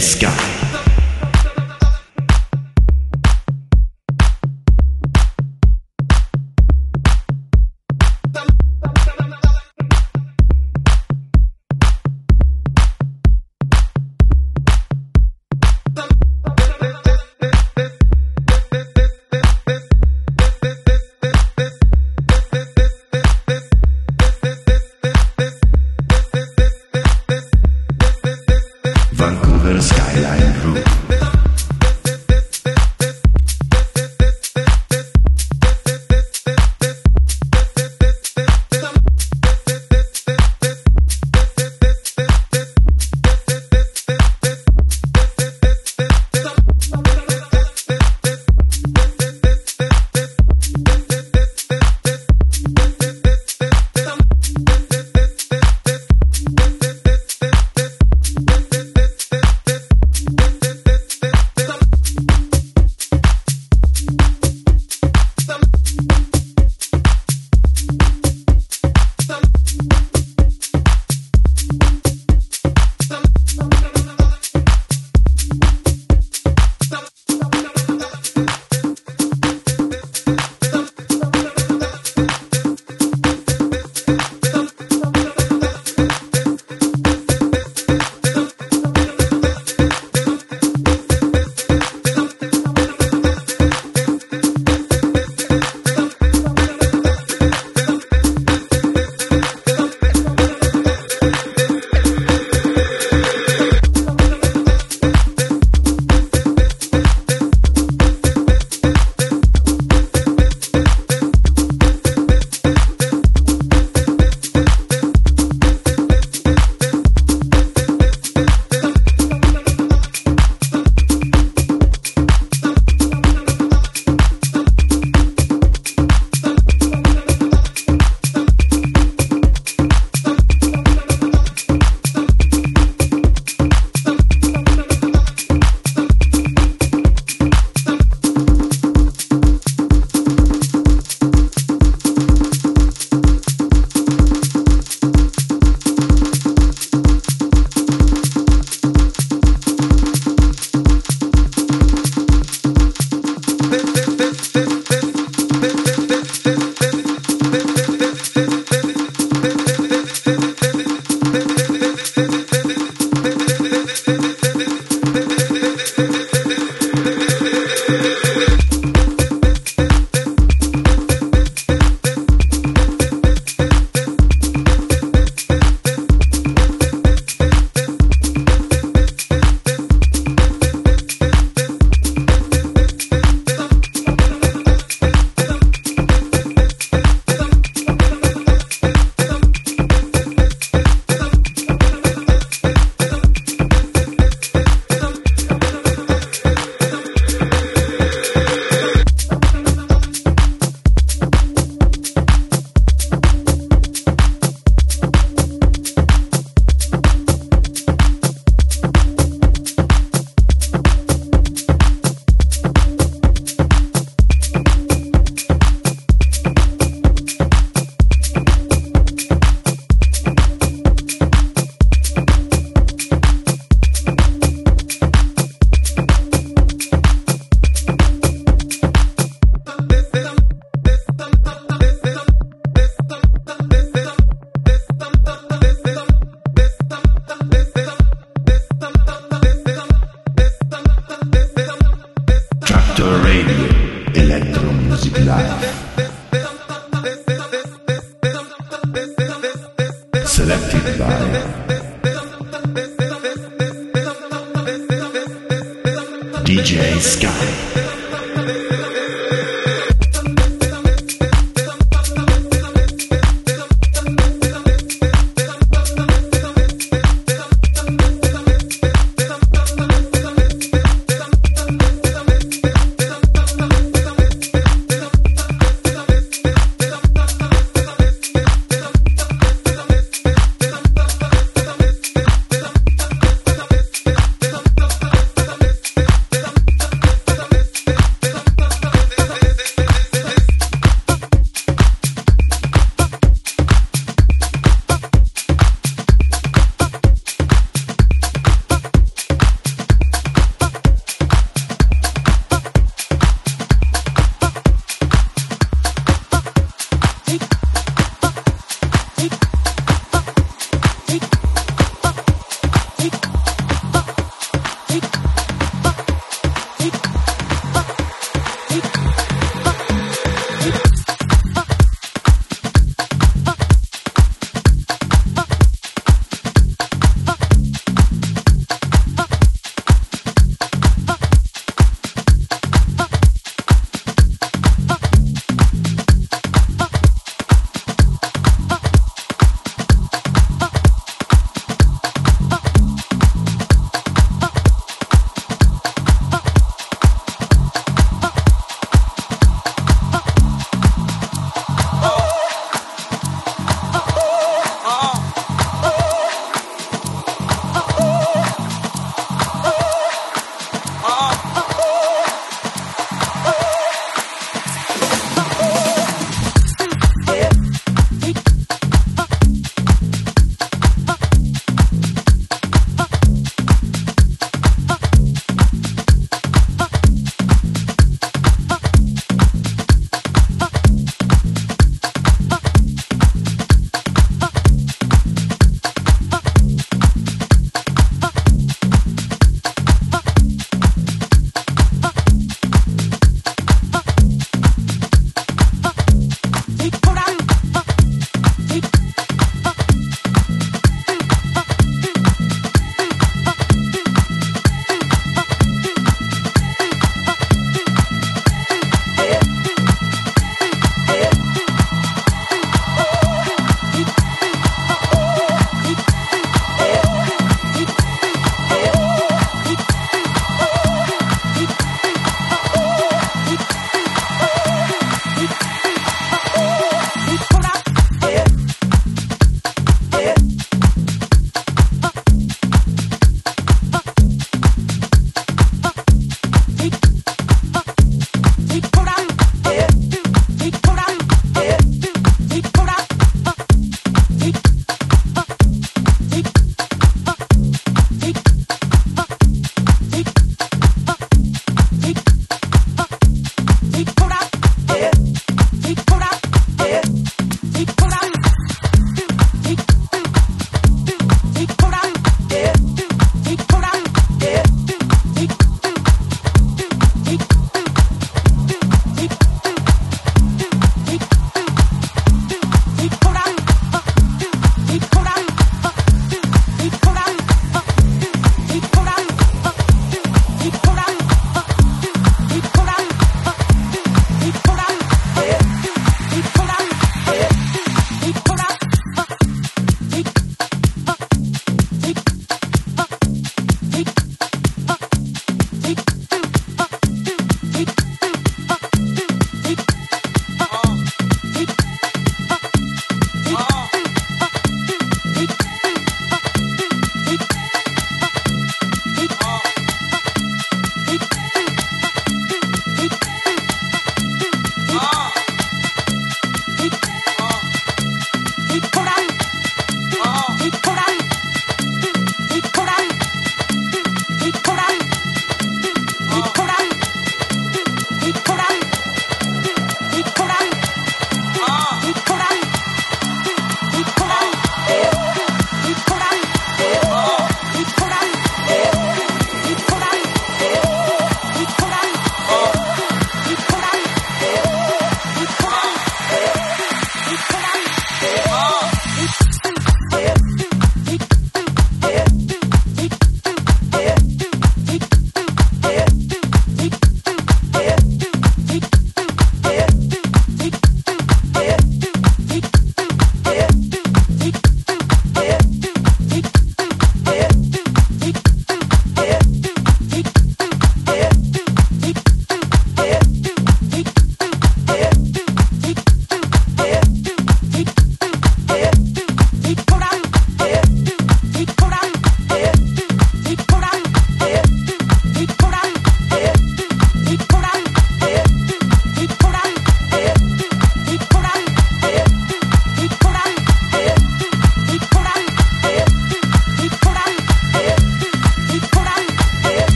Sky.